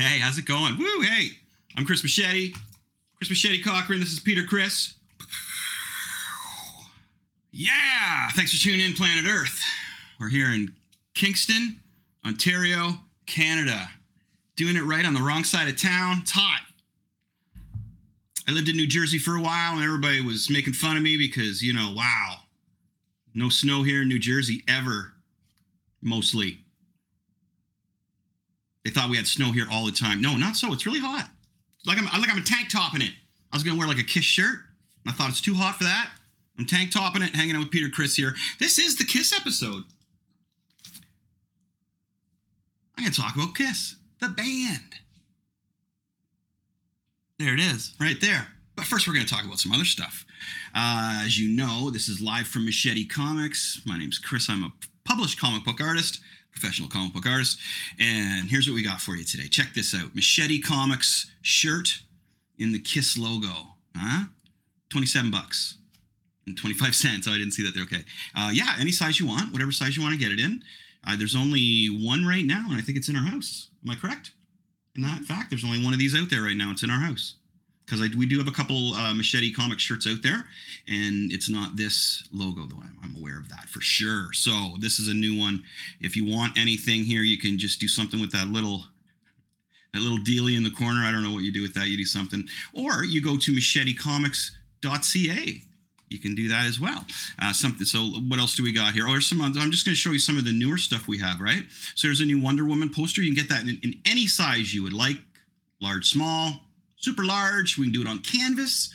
Hey, how's it going? Woo, hey. I'm Chris Machete. Chris Machete Cochran. This is Peter Criss. Yeah! Thanks for tuning in, Planet Earth. We're here in Kingston, Ontario, Canada. Doing it right on the wrong side of town. It's hot. I lived in New Jersey for a while and everybody was making fun of me because, you know, wow, no snow here in New Jersey ever, mostly. They thought we had snow here all the time. No, not so. It's really hot. Like I'm like I'm a tank topping it. I was gonna wear like a Kiss shirt. I thought it's too hot for that. I'm tank topping it, hanging out with Peter Criss here. This is the Kiss episode. I'm gonna talk about Kiss, the band. There it is, right there. But first, we're to talk about some other stuff. Uh, as you know, this is live from Machete Comics. My name's Chris. I'm a published comic book artist professional comic book artist. And here's what we got for you today. Check this out Machete Comics shirt in the Kiss logo. Huh? 27 bucks and 25 cents. Oh, I didn't see that there. Okay. Uh, yeah, any size you want, whatever size you want to get it in. Uh, there's only one right now, and I think it's in our house. Am I correct? In that fact, there's only one of these out there right now. It's in our house because we do have a couple uh, machete comic shirts out there and it's not this logo though I'm, I'm, aware of that for sure so this is a new one if you want anything here you can just do something with that little that little dealie in the corner i don't know what you do with that you do something or you go to machetecomics.ca you can do that as well. Uh, something. So, what else do we got here? Oh, there's some. I'm just going to show you some of the newer stuff we have. Right. So, there's a new Wonder Woman poster. You can get that in, in any size you would like, large, small, super large. We can do it on canvas.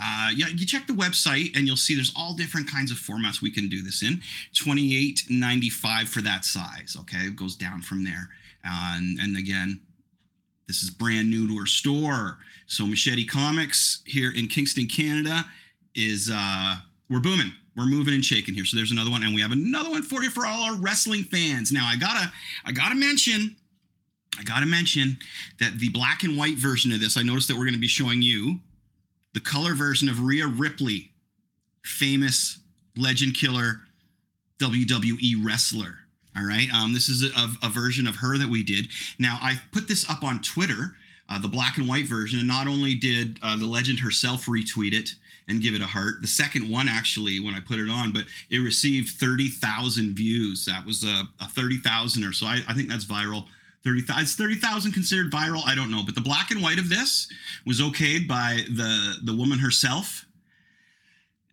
Uh, yeah, you check the website and you'll see there's all different kinds of formats we can do this in. 28.95 for that size. Okay, it goes down from there. Uh, and, and again, this is brand new to our store. So Machete Comics here in Kingston, Canada, is uh, we're booming. We're moving and shaking here. So there's another one, and we have another one for you for all our wrestling fans. Now I gotta I gotta mention I got to mention that the black and white version of this, I noticed that we're going to be showing you the color version of Rhea Ripley, famous legend killer WWE wrestler. All right. Um, this is a, a, version of her that we did. Now, I put this up on Twitter, uh, the black and white version. And not only did uh, the legend herself retweet it and give it a heart, the second one actually, when I put it on, but it received 30,000 views. That was a, a 30,000 or so. I, I think that's viral 30,000 is 30,000 considered viral? I don't know, but the black and white of this was okayed by the the woman herself.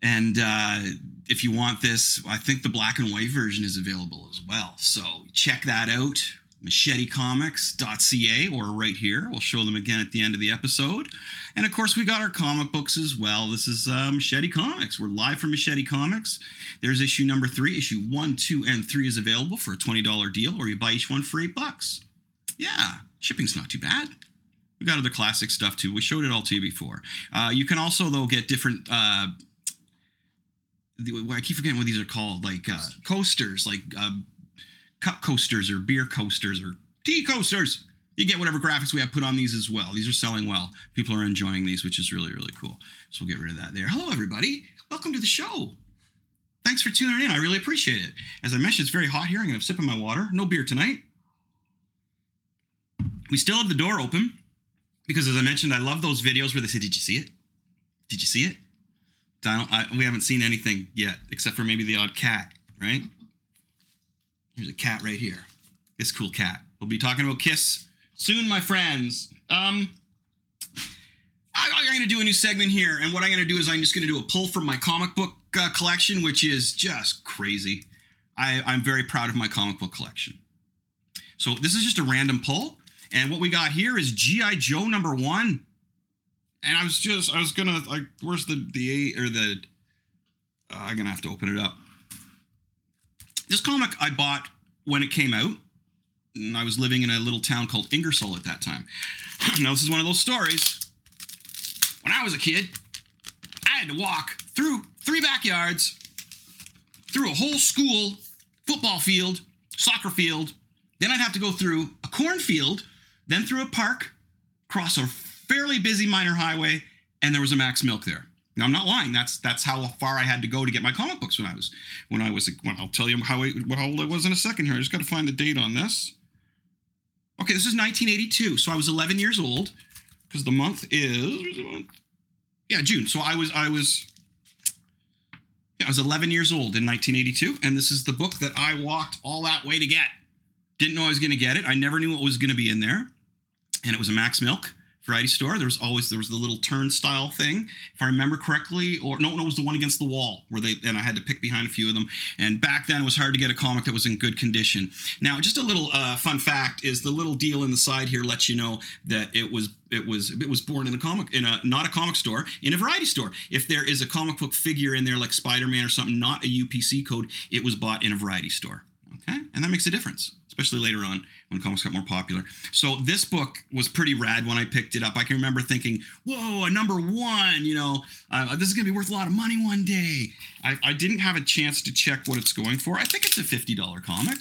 And uh, if you want this, I think the black and white version is available as well. So check that out, machetecomics.ca or right here. We'll show them again at the end of the episode. And of course, we got our comic books as well. This is uh, Machete Comics. We're live from Machete Comics. There's issue number three. Issue one, two, and three is available for a $20 deal, or you buy each one for eight bucks. Yeah, shipping's not too bad. We got other classic stuff too. We showed it all to you before. Uh, you can also though get different. Uh, I keep forgetting what these are called, like uh, coasters, like uh, cup coasters or beer coasters or tea coasters. You get whatever graphics we have put on these as well. These are selling well. People are enjoying these, which is really really cool. So we'll get rid of that there. Hello everybody, welcome to the show. Thanks for tuning in. I really appreciate it. As I mentioned, it's very hot here. I'm gonna sip of my water. No beer tonight we still have the door open because, as I mentioned, I love those videos where they say, "Did you see it? Did you see it?" I I, we haven't seen anything yet, except for maybe the odd cat. Right? Here's a cat right here. This cool cat. We'll be talking about Kiss soon, my friends. Um, I, am going to do a new segment here, and what I'm going to do is I'm just going to do a pull from my comic book uh, collection, which is just crazy. I, I'm very proud of my comic book collection. So this is just a random pull. And what we got here is G.I. Joe number one. And I was just, I was gonna like, where's the the or the? Uh, I'm gonna have to open it up. This comic I bought when it came out, and I was living in a little town called Ingersoll at that time. now, this is one of those stories. When I was a kid, I had to walk through three backyards, through a whole school, football field, soccer field. Then I'd have to go through a cornfield, then through a park, cross a fairly busy minor highway, and there was a Mac's Milk there. Now I'm not lying. That's that's how far I had to go to get my comic books when I was when I was when I'll tell you how I, how old I was in a second here. I just got to find the date on this. Okay, this is 1982, so I was 11 years old because the month is yeah June. So I was I was yeah, I was 11 years old in 1982, and this is the book that I walked all that way to get. Didn't know I was going to get it. I never knew what was going to be in there, and it was a Mac's Milk variety store. There was always there was the little turnstile thing, if I remember correctly, or no, no, it was the one against the wall where they and I had to pick behind a few of them. And back then, it was hard to get a comic that was in good condition. Now, just a little uh, fun fact is the little deal in the side here lets you know that it was it was it was born in a comic in a not a comic store in a variety store. If there is a comic book figure in there like Spider Man or something, not a UPC code, it was bought in a variety store. Okay, and that makes a difference especially later on when comics got more popular. So this book was pretty rad when I picked it up. I can remember thinking, "Whoa, a number one! You know, uh, this is gonna be worth a lot of money one day." I, I didn't have a chance to check what it's going for. I think it's a fifty dollar comic.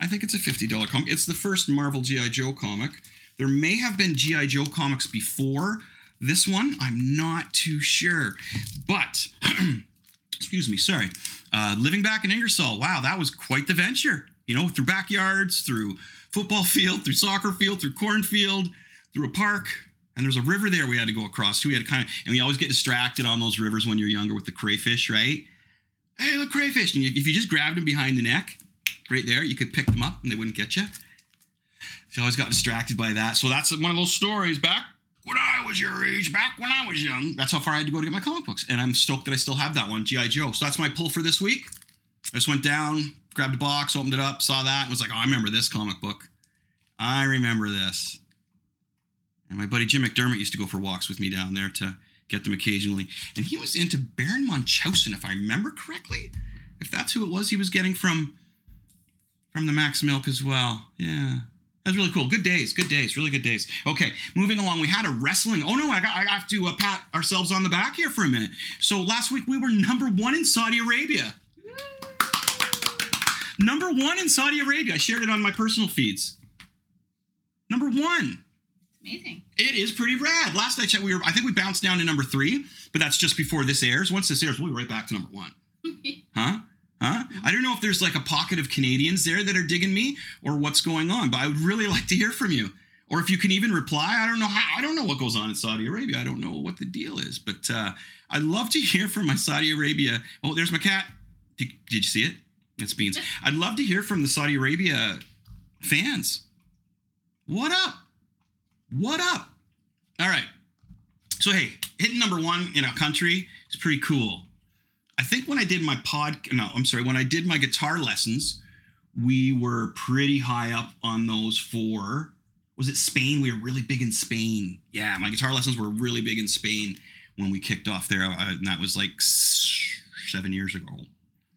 I think it's a fifty dollar comic. It's the first Marvel GI Joe comic. There may have been GI Joe comics before this one. I'm not too sure, but. excuse me, sorry. Uh, living back in Ingersoll, wow, that was quite the venture you know, through backyards, through football field, through soccer field, through cornfield, through a park. And there's a river there we had to go across. We had to kind of, and we always get distracted on those rivers when you're younger with the crayfish, right? Hey, look, crayfish. And if you just grabbed them behind the neck, right there, you could pick them up and they wouldn't get you. So I always got distracted by that. So that's one of those stories back when I was your age, back when I was young. That's how far I had to go to get my comic books. And I'm stoked that I still have that one, G.I. Joe. So that's my pull for this week. I just went down, grabbed a box, opened it up, saw that, and was like, oh, I remember this comic book. I remember this. And my buddy Jim McDermott used to go for walks with me down there to get them occasionally. And he was into Baron Munchausen, if I remember correctly. If that's who it was he was getting from from the Mac's Milk as well. Yeah. That's really cool. Good days, good days, really good days. Okay, moving along. We had a wrestling. Oh no, I got. I have to uh, pat ourselves on the back here for a minute. So last week we were number one in Saudi Arabia. Number one in Saudi Arabia. I shared it on my personal feeds. Number one. Amazing. It is pretty rad. Last I checked, we were I think we bounced down to number three, but that's just before this airs. Once this airs, we'll be right back to number one. huh? Huh? I don't know if there's like a pocket of Canadians there that are digging me or what's going on, but I would really like to hear from you. Or if you can even reply, I don't know how I don't know what goes on in Saudi Arabia. I don't know what the deal is, but uh, I'd love to hear from my Saudi Arabia. Oh, there's my cat. Did, did you see it? It's beans. I'd love to hear from the Saudi Arabia fans. What up? What up? All right. So hey, hitting number one in a country is pretty cool. I think when I did my pod, no, I'm sorry, when I did my guitar lessons, we were pretty high up on those for was it Spain? We were really big in Spain. Yeah, my guitar lessons were really big in Spain when we kicked off there, and that was like seven years ago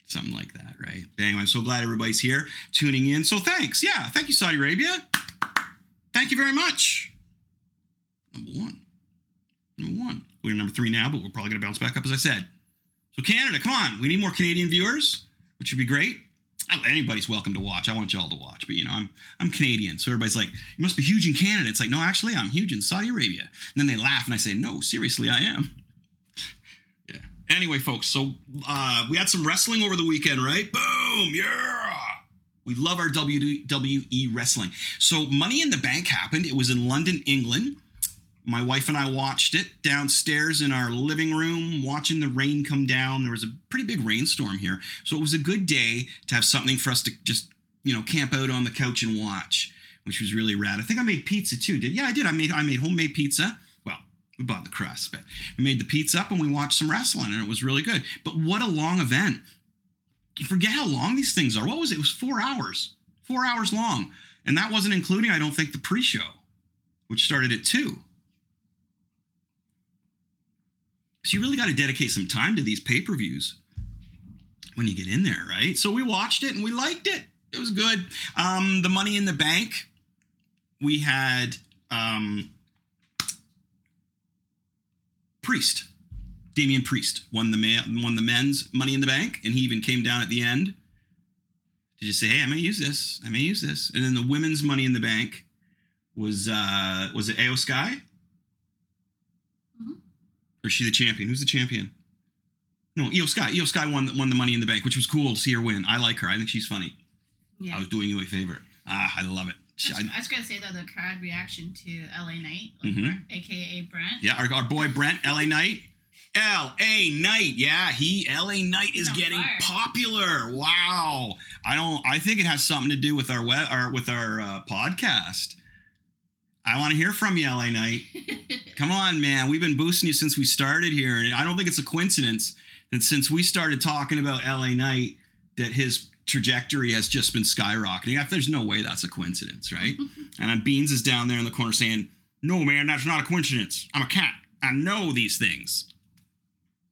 something like that, right? But anyway, I'm so glad everybody's here tuning in. So thanks. Yeah, thank you, Saudi Arabia. Thank you very much. Number one. Number one. We're number three now, but we're probably going to bounce back up, as I said. So, Canada, come on. We need more Canadian viewers, which would be great. Anybody's welcome to watch. I want y'all to watch, but you know, I'm I'm Canadian, so everybody's like, "You must be huge in Canada." It's like, no, actually, I'm huge in Saudi Arabia. And then they laugh, and I say, "No, seriously, I am." Anyway, folks, so uh, we had some wrestling over the weekend, right? Boom, yeah. We love our WWE wrestling. So Money in the Bank happened. It was in London, England. My wife and I watched it downstairs in our living room, watching the rain come down. There was a pretty big rainstorm here. So it was a good day to have something for us to just, you know, camp out on the couch and watch, which was really rad. I think I made pizza too. Did yeah, I did. I made I made homemade pizza we bought the crust, but we made the pizza up and we watched some wrestling and it was really good. But what a long event. You forget how long these things are. What was it? It was four hours, four hours long. And that wasn't including, I don't think, the pre show, which started at two. So you really got to dedicate some time to these pay per views when you get in there, right? So we watched it and we liked it. it was good. Um, the Money in the Bank, we had um, Priest, Damian Priest won the man, won the men's Money in the Bank, and he even came down at the end to just say, "Hey, I'm gonna use this. I'm gonna use this." And then the women's Money in the Bank was uh was it Ao Sky? Mhm. Or is she the champion? Who's the champion? No, Iyo Sky. Iyo Sky won won the Money in the Bank, which was cool to see her win. I like her. I think she's funny. Yeah. I was doing you a favor. Ah, I love it. I was, I- was gonna say though the crowd reaction to LA Knight, like Mhm. Brent, aka Brent. yeah, our, our boy Brent, LA Knight. L.A. Knight, yeah, he L.A. Knight is He's getting fire. popular. Wow, I don't. I think it has something to do with our web, our with our uh, podcast. I want to hear from you, L.A. Knight. Come on, man. We've been boosting you since we started here, and I don't think it's a coincidence that since we started talking about LA Knight, that his trajectory has just been skyrocketing. There's no way that's a coincidence, right? and Beans is down there in the corner saying, "No, man, that's not a coincidence. I'm a cat. I know these things."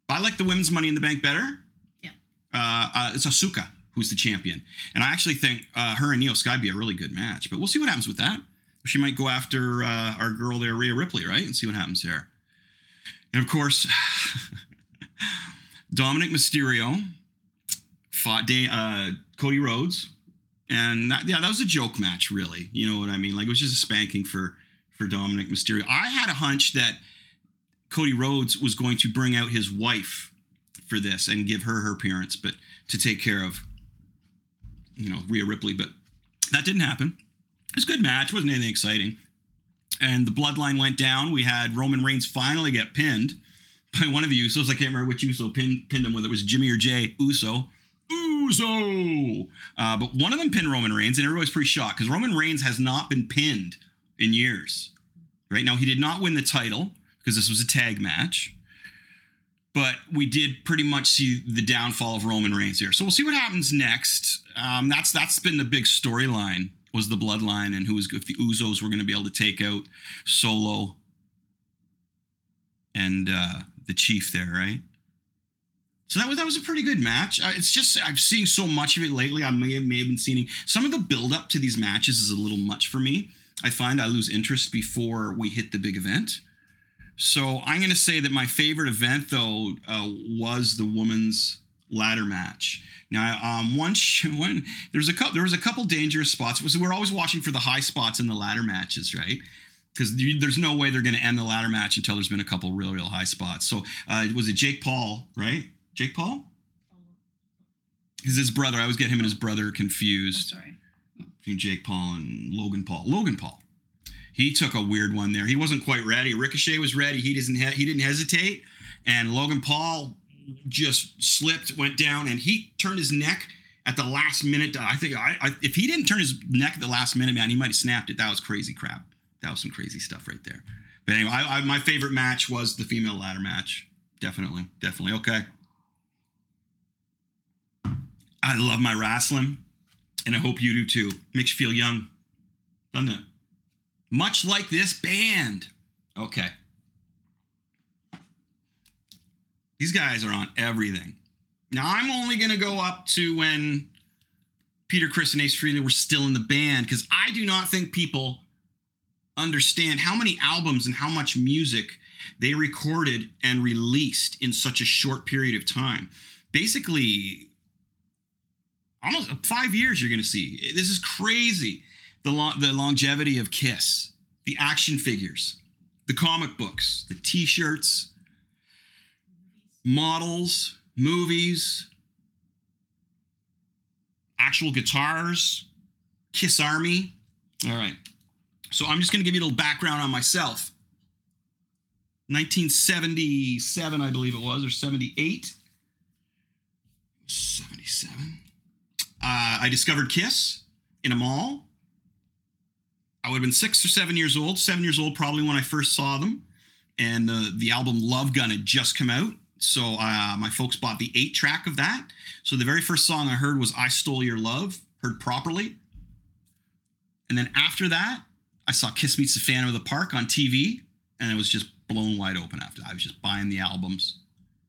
I like the women's Money in the Bank better. Yeah. Uh, uh, it's Asuka who's the champion, and I actually think uh, her and Neo Sky be a really good match. But we'll see what happens with that. She might go after uh, our girl there, Rhea Ripley, right, and see what happens there. And of course, Dominik Mysterio fought uh, Cody Rhodes, and that, yeah, that was a joke match, really. You know what I mean? Like it was just a spanking for for Dominik Mysterio. I had a hunch that Cody Rhodes was going to bring out his wife for this and give her her appearance, but to take care of, you know, Rhea Ripley. But that didn't happen. It was a good match. wasn't anything exciting. And the bloodline went down. We had Roman Reigns finally get pinned by one of the Usos. I can't remember which Uso pinned, pinned him, whether it was Jimmy or Jay Uso. Uso! Uh, but one of them pinned Roman Reigns, and everybody's pretty shocked because Roman Reigns has not been pinned in years. Right now, he did not win the title because this was a tag match. But we did pretty much see the downfall of Roman Reigns here. So we'll see what happens next. Um, that's that's been the big storyline was the bloodline and who was if the Usos were going to be able to take out Solo and uh, the Chief there, right? So that was that was a pretty good match. Uh, it's just I've seen so much of it lately. I may have, may have been seeing some of the build up to these matches is a little much for me. I find I lose interest before we hit the big event. So I'm going to say that my favorite event though uh, was the women's ladder match. Now, um, one sh- one there's a couple there was a couple dangerous spots. So we're always watching for the high spots in the ladder matches, right? Because there's no way they're going to end the ladder match until there's been a couple real real high spots. So uh, was it Jake Paul, right? Jake Paul? Is his brother? I always get him and his brother Oh, confused sorry. between Jake Paul and Logan Paul. Logan Paul. He took a weird one there. He wasn't quite ready. Ricochet was ready. He doesn't. He, he didn't hesitate, and Logan Paul just slipped, went down, and he turned his neck at the last minute. I think I, I, if he didn't turn his neck at the last minute, man, he might have snapped it. That was crazy crap. That was some crazy stuff right there. But anyway, I, I, my favorite match was the female ladder match. Definitely, definitely. Okay. I love my wrestling, and I hope you do too. Makes you feel young, doesn't it? Much like this band. Okay. These guys are on everything. Now, I'm only going to go up to when Peter, Criss, and Ace Frehley were still in the band because I do not think people understand how many albums and how much music they recorded and released in such a short period of time. Basically, almost five years you're going to see. This is crazy. The, lo- the longevity of Kiss, the action figures, the comic books, the t shirts, models, movies, actual guitars, Kiss Army. All right. So I'm just going to give you a little background on myself. 1977, I believe it was, or 78. 77. Uh, I discovered Kiss in a mall. I would have been six or seven years old, seven years old probably when I first saw them. And uh, the album Love Gun had just come out. So uh, my folks bought the eight track of that. So the very first song I heard was I Stole Your Love, heard properly. And then after that, I saw Kiss Meets the Phantom of the Park on TV, and it was just blown wide open after. I was just buying the albums.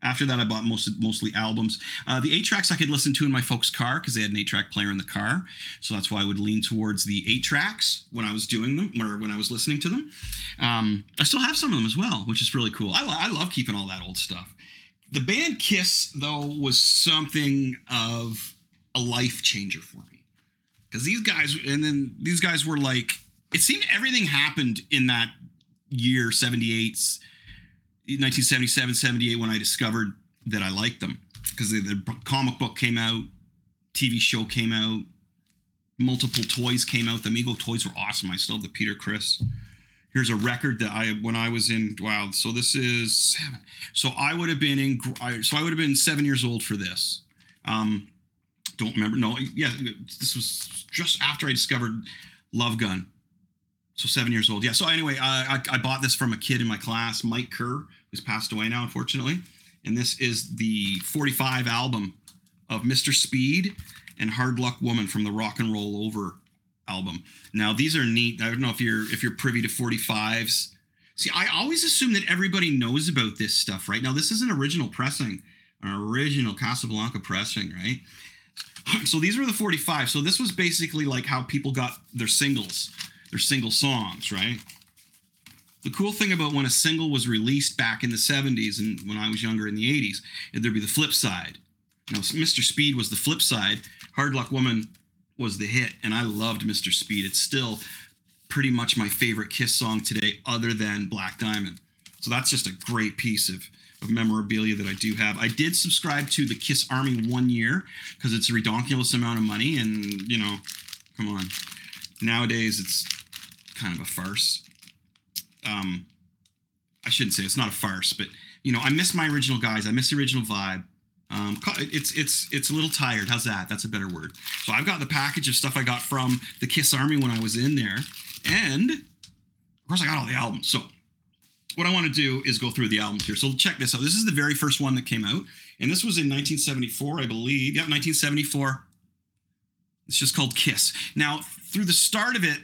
After that, I bought most mostly albums. Uh, the eight tracks I could listen to in my folks' car because they had an eight track player in the car, so that's why I would lean towards the eight tracks when I was doing them or when I was listening to them. Um, I still have some of them as well, which is really cool. I, I love keeping all that old stuff. The band Kiss, though, was something of a life changer for me because these guys, and then these guys were like, it seemed everything happened in that year 78 1977 78 when i discovered that i liked them. Because the, the comic book came out tv show came out multiple toys came out. The amigo toys were awesome. I still have the peter criss. Here's a record that i when i was in wow so this is seven. So i would have been in I- so i would have been seven years old for this. Um don't remember no yeah this was just after i discovered love gun. So seven years old. Yeah. So anyway, uh, I, I bought this from a kid in my class, Mike Kerr, who's passed away now, unfortunately. And this is the 45 album of Mr. Speed and Hard Luck Woman from the Rock and Roll Over album. Now these are neat. I don't know if you're if you're privy to 45s. See, I always assume that everybody knows about this stuff, right? Now this is an original pressing, an original Casablanca pressing, right? So these were the 45. So this was basically like how people got their singles their single songs, right? The cool thing about when a single was released back in the 70s and when I was younger in the 80s, there'd be the flip side. Now, Mr. Speed was the flip side. Hard Luck Woman was the hit, and I loved Mr. Speed. It's still pretty much my favorite Kiss song today, other than Black Diamond. So that's just a great piece of, of memorabilia that I do have. I did subscribe to the Kiss Army one year because it's a redonkulous amount of money, and you know, come on. Nowadays, it's kind of a farce. Um, I shouldn't say it's not a farce, but you know, I miss my original guys. I miss the original vibe. Um, it's it's it's a little tired. How's that? That's a better word. So I've got the package of stuff I got from the Kiss Army when I was in there, and of course I got all the albums. So what I want to do is go through the albums here. So check this out. This is the very first one that came out, and this was in 1974, I believe. Yep, 1974. It's just called Kiss. Now, through the start of it,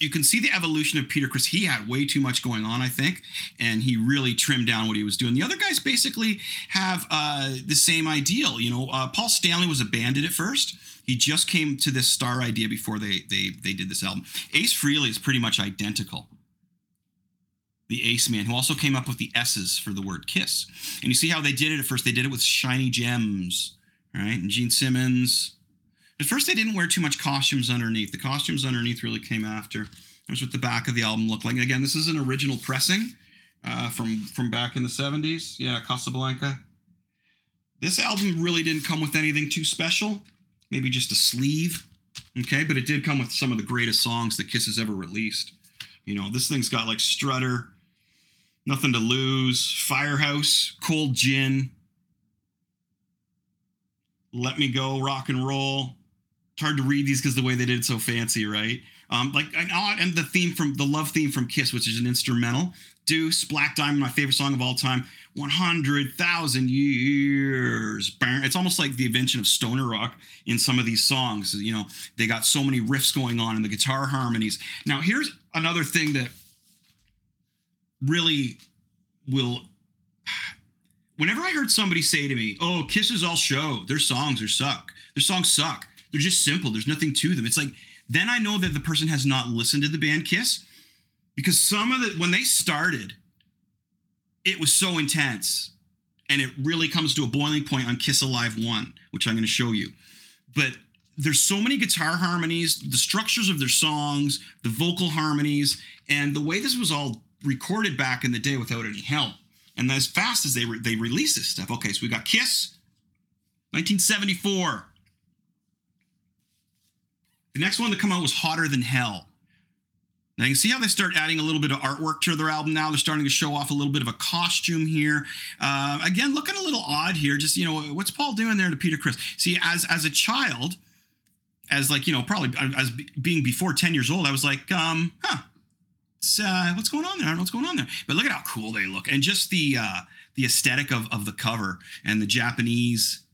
you can see the evolution of Peter Criss. He had way too much going on, I think, and he really trimmed down what he was doing. The other guys basically have uh, the same ideal. You know, uh, Paul Stanley was a bandit at first. He just came to this star idea before they they they did this album. Ace Frehley is pretty much identical. The Ace Man, who also came up with the S's for the word kiss. And you see how they did it at first. They did it with shiny gems, right? And Gene Simmons, at first, they didn't wear too much costumes underneath. The costumes underneath really came after. Here's what the back of the album looked like. And again, this is an original pressing uh, from from back in the 70s. Yeah, Casablanca. This album really didn't come with anything too special. Maybe just a sleeve. Okay, but it did come with some of the greatest songs that Kiss has ever released. You know, this thing's got like Strutter, Nothing to Lose, Firehouse, Cold Gin, Let Me Go, Rock and Roll. Hard to read these because the way they did it so fancy, right? Um, like and, oh, and the theme from the love theme from Kiss, which is an instrumental. Deuce, Black Diamond, my favorite song of all time. 100,000 years. It's almost like the invention of stoner rock in some of these songs. You know, they got so many riffs going on and the guitar harmonies. Now, here's another thing that really will. Whenever I heard somebody say to me, "Oh, Kiss is all show. Their songs are suck. Their songs suck. They're just simple. There's nothing to them." It's like then I know that the person has not listened to the band Kiss because some of the when they started, it was so intense, and it really comes to a boiling point on Kiss Alive One, which I'm going to show you. But there's so many guitar harmonies, the structures of their songs, the vocal harmonies, and the way this was all recorded back in the day without any help. And as fast as they re- they release this stuff, okay, so we got Kiss, 1974. The next one to come out was Hotter Than Hell. Now you can see how they start adding a little bit of artwork to their album now. They're starting to show off a little bit of a costume here. Uh, again, looking a little odd here. Just you know, what's Paul doing there to Peter Criss? See, as as a child, as like you know, probably as being before ten years old, I was like, um, huh, uh, what's going on there? I don't know what's going on there. But look at how cool they look, and just the uh, the aesthetic of of the cover and the Japanese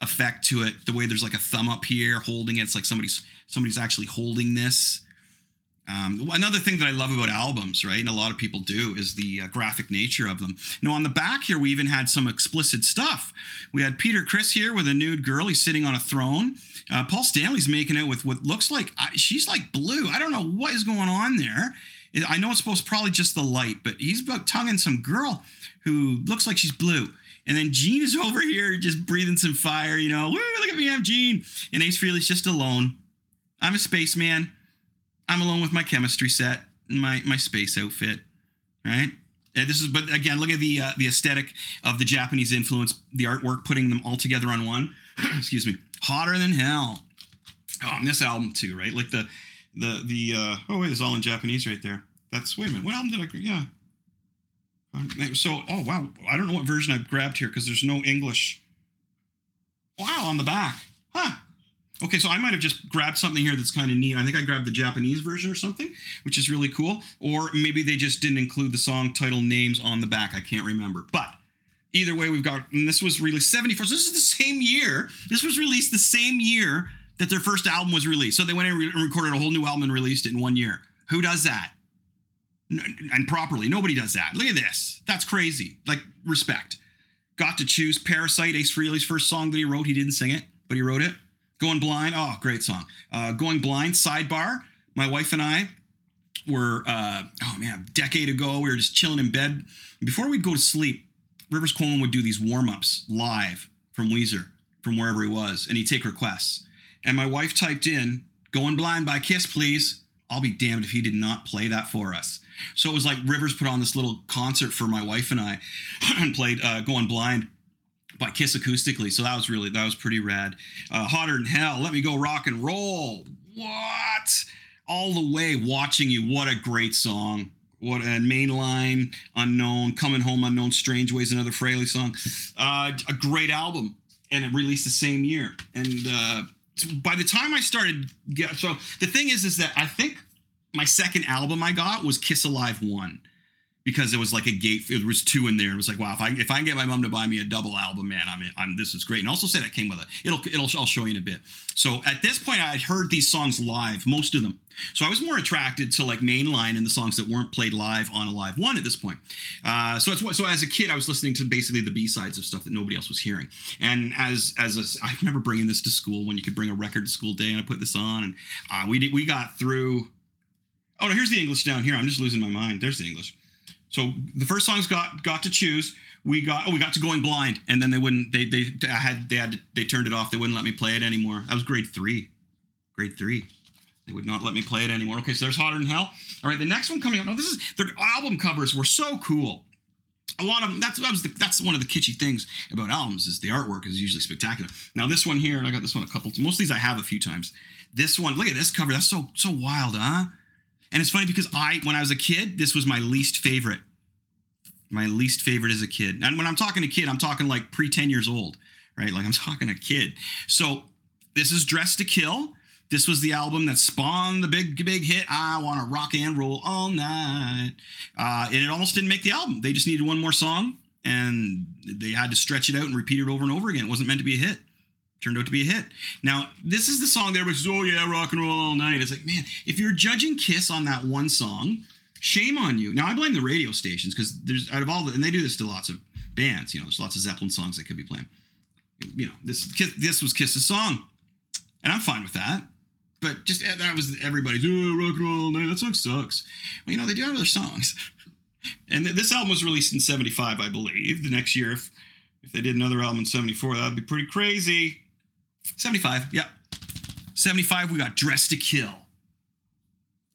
effect to it. The way there's like a thumb up here holding it. It's like somebody's somebody's actually holding this. Um, another thing that I love about albums, right, and a lot of people do, is the uh, graphic nature of them. Now, on the back here, we even had some explicit stuff. We had Peter Criss here with a nude girl. He's sitting on a throne. Uh, Paul Stanley's making it with what looks like uh, she's like blue. I don't know what is going on there. I know it's supposed probably just the light, but he's about tonguing some girl who looks like she's blue. And then Gene is over here just breathing some fire, you know. Look at me, I'm Gene. And Ace Frehley's just alone. I'm a spaceman. I'm alone with my chemistry set and my my space outfit, right? And this is, but again, look at the uh, the aesthetic of the Japanese influence, the artwork, putting them all together on one. Excuse me, hotter than hell. Oh, this album too, right? Like the the the uh, oh wait, it's all in Japanese right there. That's wait a minute, what album did I? Yeah. Um, so oh wow, I don't know what version I've grabbed here because there's no English. Wow, on the back, huh? Okay, so I might have just grabbed something here that's kind of neat. I think I grabbed the Japanese version or something, which is really cool. Or maybe they just didn't include the song title names on the back. I can't remember. But either way, we've got, and this was released 74. So this is the same year. This was released the same year that their first album was released. So they went and recorded a whole new album and released it in one year. Who does that? And properly. Nobody does that. Look at this. That's crazy. Like, respect. Got to choose Parasite, Ace Frehley's first song that he wrote. He didn't sing it, but he wrote it. Going Blind, oh, great song. Uh, Going Blind, Sidebar. My wife and I were, uh, oh man, a decade ago, we were just chilling in bed. Before we'd go to sleep, Rivers Cuomo would do these warm ups live from Weezer, from wherever he was, and he'd take requests. And my wife typed in, Going Blind by Kiss, please. I'll be damned if he did not play that for us. So it was like Rivers put on this little concert for my wife and I and played uh, Going Blind by Kiss acoustically. So that was really that was pretty rad. Uh, Hotter than hell. Let me go rock and roll. What? All the way watching you. What a great song. What a mainline unknown coming home unknown strange ways another Frehley song. Uh, a great album and it released the same year. And uh, by the time I started, get, so the thing is, is that I think my second album I got was Kiss Alive One because it was like a gate. It was two in there. It was like, wow, if I if I can get my mom to buy me a double album, man, I'm I'm this is great. And also said it came with it. It'll it'll I'll show you in a bit. So at this point, I had heard these songs live, most of them. So I was more attracted to like mainline and the songs that weren't played live on a live one at this point. Uh, so it's so as a kid, I was listening to basically the B sides of stuff that nobody else was hearing. And as as a, I remember bringing this to school when you could bring a record to school day, and I put this on, and uh, we did, we got through. Oh no, here's the English down here. I'm just losing my mind. There's the English. So the first songs got got to choose. We got oh we got to going blind, and then they wouldn't they they I had they had they turned it off. They wouldn't let me play it anymore. That was grade three, grade three. They would not let me play it anymore. Okay, so there's hotter than hell. All right, the next one coming up. No, this is their album covers were so cool. A lot of them. That's that was the, that's one of the kitschy things about albums is the artwork is usually spectacular. Now this one here, and I got this one a couple. Most of these I have a few times. This one, look at this cover. That's so so wild, huh? And it's funny because I, when I was a kid, this was my least favorite. My least favorite as a kid. And when I'm talking a kid, I'm talking like pre 10 years old, right? Like I'm talking a kid. So this is Dress to Kill. This was the album that spawned the big, big hit. I want to rock and roll all night. Uh, and it almost didn't make the album. They just needed one more song and they had to stretch it out and repeat it over and over again. It wasn't meant to be a hit turned out to be a hit. Now, this is the song that says, oh yeah, rock and roll all night. It's like, man, if you're judging Kiss on that one song, shame on you. Now, I blame the radio stations because there's out of all the, and they do this to lots of bands. You know, there's lots of Zeppelin songs they could be playing. You know, this this was Kiss's song, and I'm fine with that. But just eh, that was everybody's oh, rock and roll all night. That song sucks. Well, you know, they do have other songs. And this album was released in '75, I believe. The next year, if if they did another album in '74, that'd be pretty crazy. 75, yeah. 75, we got Dress to Kill.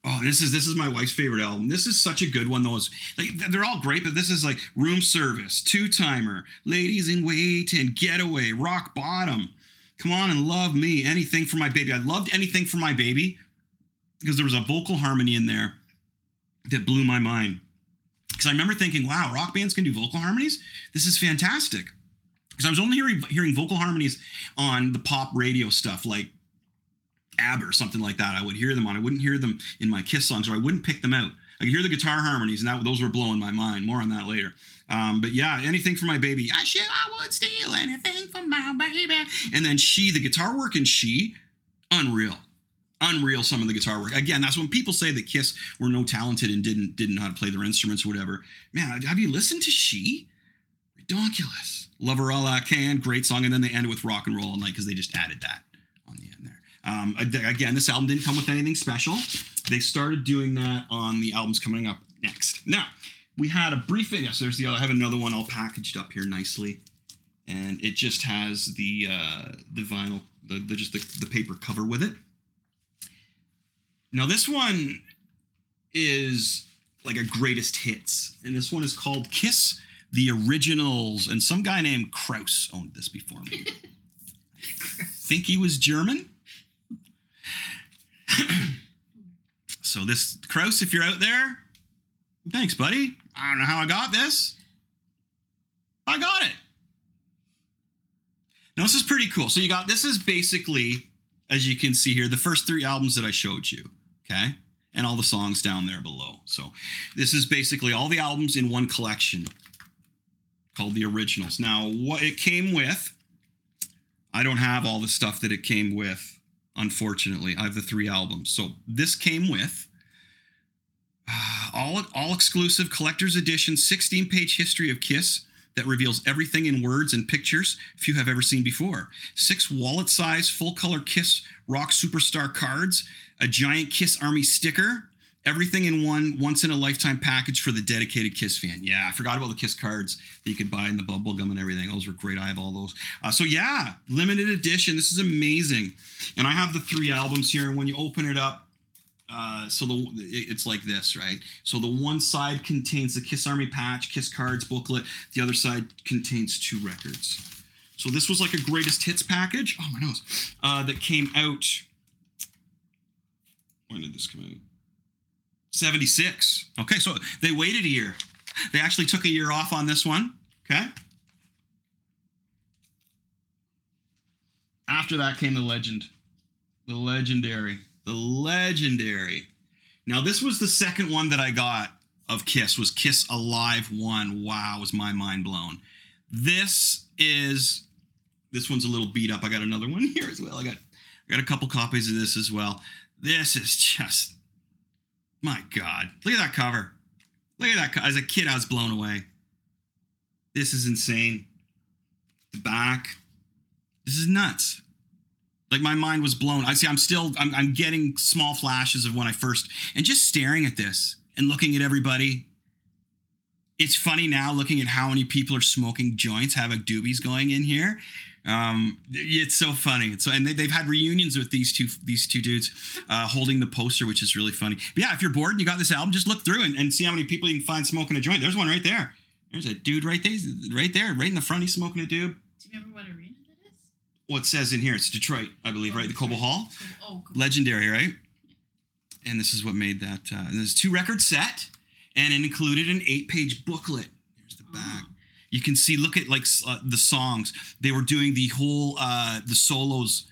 Oh, this is this is my wife's favorite album. This is such a good one. Those like they're all great, but this is like Room Service, Two Timer, Ladies in Wait, and Getaway, Rock Bottom. Come on and love me. Anything for my baby. I loved anything for my baby because there was a vocal harmony in there that blew my mind. Because I remember thinking, wow, rock bands can do vocal harmonies. This is fantastic because I was only hearing hearing vocal harmonies on the pop radio stuff like ABBA or something like that. I would hear them on. I wouldn't hear them in my Kiss songs, or I wouldn't pick them out. I could hear the guitar harmonies, and that those were blowing my mind. More on that later. Um, but yeah, anything for my baby. I should, I would steal anything from my baby. And then she, the guitar work and she, unreal, unreal some of the guitar work. Again, that's when people say that Kiss were no talented and didn't didn't know how to play their instruments or whatever. Man, have you listened to She? Ridiculous. Love Her All I Can, great song, and then they ended with Rock and Roll All Night because they just added that on the end there. Um, again, this album didn't come with anything special. They started doing that on the albums coming up next. Now, we had a brief video. So there's the other. I have another one all packaged up here nicely, and it just has the uh, the vinyl, the, the just the, the paper cover with it. Now this one is like a greatest hits, and this one is called Kiss the Originals, and some guy named Kraus owned this before me. Think he was German. so this Kraus, if you're out there, thanks, buddy. I don't know how I got this. I got it. Now this is pretty cool. So you got this is basically, as you can see here, the first three albums that I showed you. Okay. And all the songs down there below. So this is basically all the albums in one collection called the originals. Now, what it came with, I don't have all the stuff that it came with, unfortunately. I have the three albums. So this came with uh, all all exclusive collector's edition 16 page history of Kiss that reveals everything in words and pictures few have ever seen before. Six wallet size full color Kiss Rock Superstar cards, a giant Kiss Army sticker, everything in one once in a lifetime package for the dedicated Kiss fan. Yeah, I forgot about the Kiss cards that you could buy in the bubble gum and everything. Those were great. I have all those. Uh, so yeah, limited edition. This is amazing. And I have the three albums here. And when you open it up, uh, so the it's like this, right? So the one side contains the Kiss Army patch, Kiss cards booklet. The other side contains two records. So this was like a greatest hits package. Oh my nose, uh, that came out. When did this come out? 76. Okay, so they waited a year. They actually took a year off on this one. Okay. After that came the legend, the legendary the legendary. Now, this was the second one that I got of Kiss was Kiss Alive One. Wow, was my mind blown. This is this one's a little beat up. I got another one here as well. I got I got a couple copies of this as well. This is just my God. Look at that cover. Look at that. As a kid, I was blown away. This is insane. The back. This is nuts. Like my mind was blown. I see. I'm still. I'm, I'm getting small flashes of when I first and just staring at this and looking at everybody. It's funny now looking at how many people are smoking joints, having doobies going in here. Um, it's so funny. It's so, and they, have had reunions with these two these two dudes uh, holding the poster, which is really funny. But yeah, if you're bored and you got this album, just look through and, and see how many people you can find smoking a joint. There's one right there. There's a dude right there, right there, right in the front. He's smoking a doob. Do you remember what arena? That is? What says in here. It's Detroit, I believe, Oh, right? The Cobo Hall. Oh, cool. Legendary, right? And this is what made that. Uh, and there's two record set, and it included an eight-page booklet. Here's the back. You can see. Look at like uh, the songs. They were doing the whole uh, the solos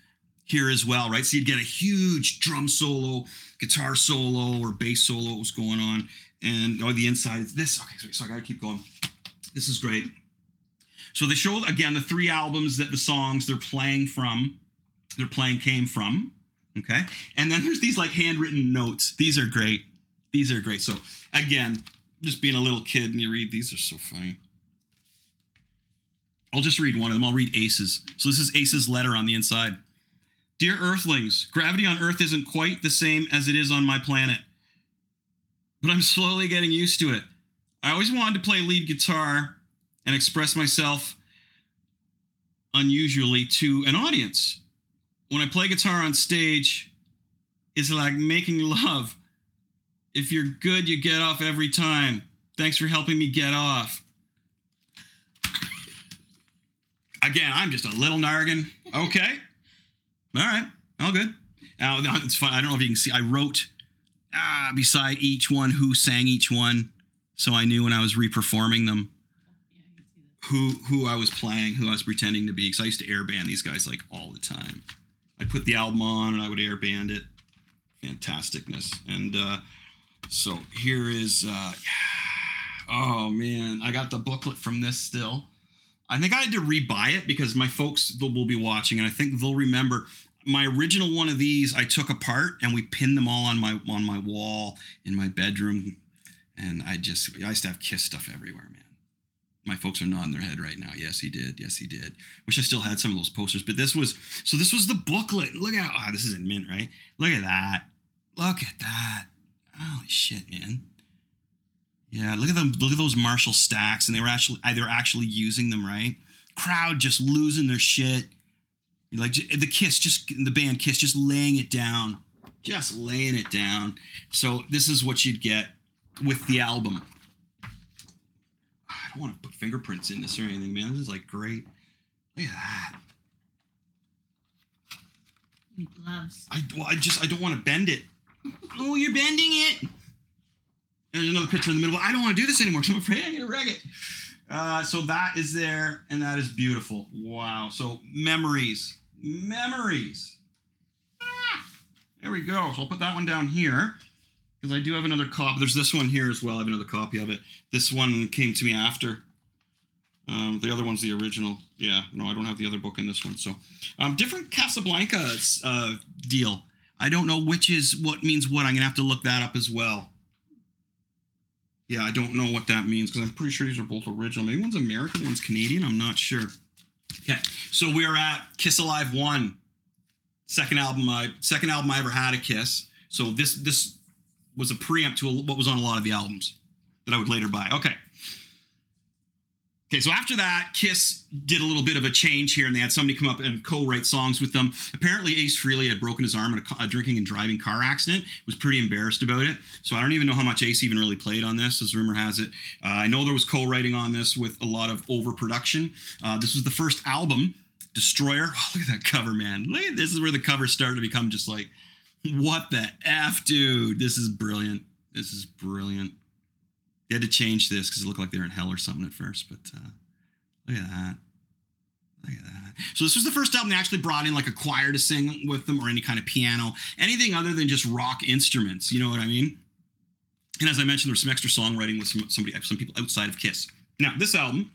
here as well, right? So you'd get a huge drum solo, guitar solo, or bass solo. What was going on? And oh, the inside is this. Okay, so, so I gotta keep going. This is great. So they show again the three albums that the songs they're playing from, they're playing came from. Okay. And then there's these like handwritten notes. These are great. These are great. So again, just being a little kid and you read these are so funny. I'll just read one of them. I'll read Ace's. So this is Ace's letter on the inside. Dear Earthlings, gravity on Earth isn't quite the same as it is on my planet, but I'm slowly getting used to it. I always wanted to play lead guitar and express myself unusually to an audience. When I play guitar on stage, it's like making love. If you're good, you get off every time. Thanks for helping me get off. Again, I'm just a little nargan. Okay. All right. All good. Now, it's fun. I don't know if you can see. I wrote ah, beside each one who sang each one. So I knew when I was reperforming them I who who I was playing, who I was pretending to be, because I used to air band these guys like all the time. I'd put the album on and I would air band it. Fantasticness. And uh, so here is uh, oh man, I got the booklet from this still. I think I had to rebuy it because my folks will be watching, and I think they'll remember my original one of these I took apart and we pinned them all on my on my wall in my bedroom. And I just I used to have Kiss stuff everywhere, man. My folks are nodding their head right now. Yes, he did. Yes, he did. Wish I still had some of those posters, but this was so. This was the booklet. Look at oh, this is in mint, right? Look at that. Look at that. Holy shit, man. Yeah, look at them. Look at those Marshall stacks, and they were actually uh, they're actually using them, right? Crowd just losing their shit. Like the Kiss, just the band Kiss, just laying it down, just laying it down. So this is what you'd get with the album. I don't want to put fingerprints in this or anything, man. This is like great. Look at that. gloves. I, well, I just I don't want to bend it. Oh, you're bending it. There's another picture in the middle. I don't want to do this anymore. So I'm afraid I'm gonna wreck it. Uh, so that is there, and that is beautiful. Wow. So memories, memories. Ah, there we go. So I'll put that one down here because I do have another copy. There's this one here as well. I have another copy of it. This one came to me after. Um, the other one's the original. Yeah, no, I don't have the other book in this one. So, um, different Casablanca uh, deal. I don't know which is what means what. I'm gonna have to look that up as well. Yeah, I don't know what that means because I'm pretty sure these are both original. Maybe one's American, one's Canadian. I'm not sure. Okay, so we're at Kiss Alive One, second album. I second album I ever had a Kiss. So this this was a preamp to what was on a lot of the albums that I would later buy. Okay. Okay, so after that, Kiss did a little bit of a change here, and they had somebody come up and co-write songs with them. Apparently, Ace Frehley had broken his arm in a, a, drinking and driving car accident. Was pretty embarrassed about it. So I don't even know how much Ace even really played on this, as rumor has it. Uh, I know there was co-writing on this with a lot of overproduction. Uh, this was the first album, Destroyer. Oh, look at that cover, man! This is where the cover started to become just like, what the f, dude? This is brilliant. This is brilliant. Had to change this because it looked like they were in hell or something at first. But uh, look at that. Look at that. So this was the first album they actually brought in like a choir to sing with them or any kind of piano, anything other than just rock instruments. You know what I mean? And as I mentioned, there was some extra songwriting with some somebody, some people outside of Kiss. Now this album,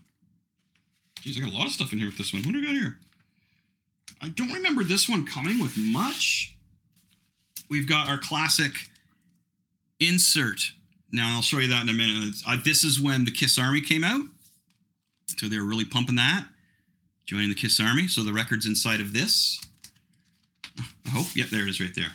geez, I got a lot of stuff in here with this one. What do we got here? I don't remember this one coming with much. We've got our classic insert now I'll show you that in a minute. Uh, this is when the Kiss Army came out, so they were really pumping that, joining the Kiss Army. So the record's inside of this. I hope. Yep, there it is, right there.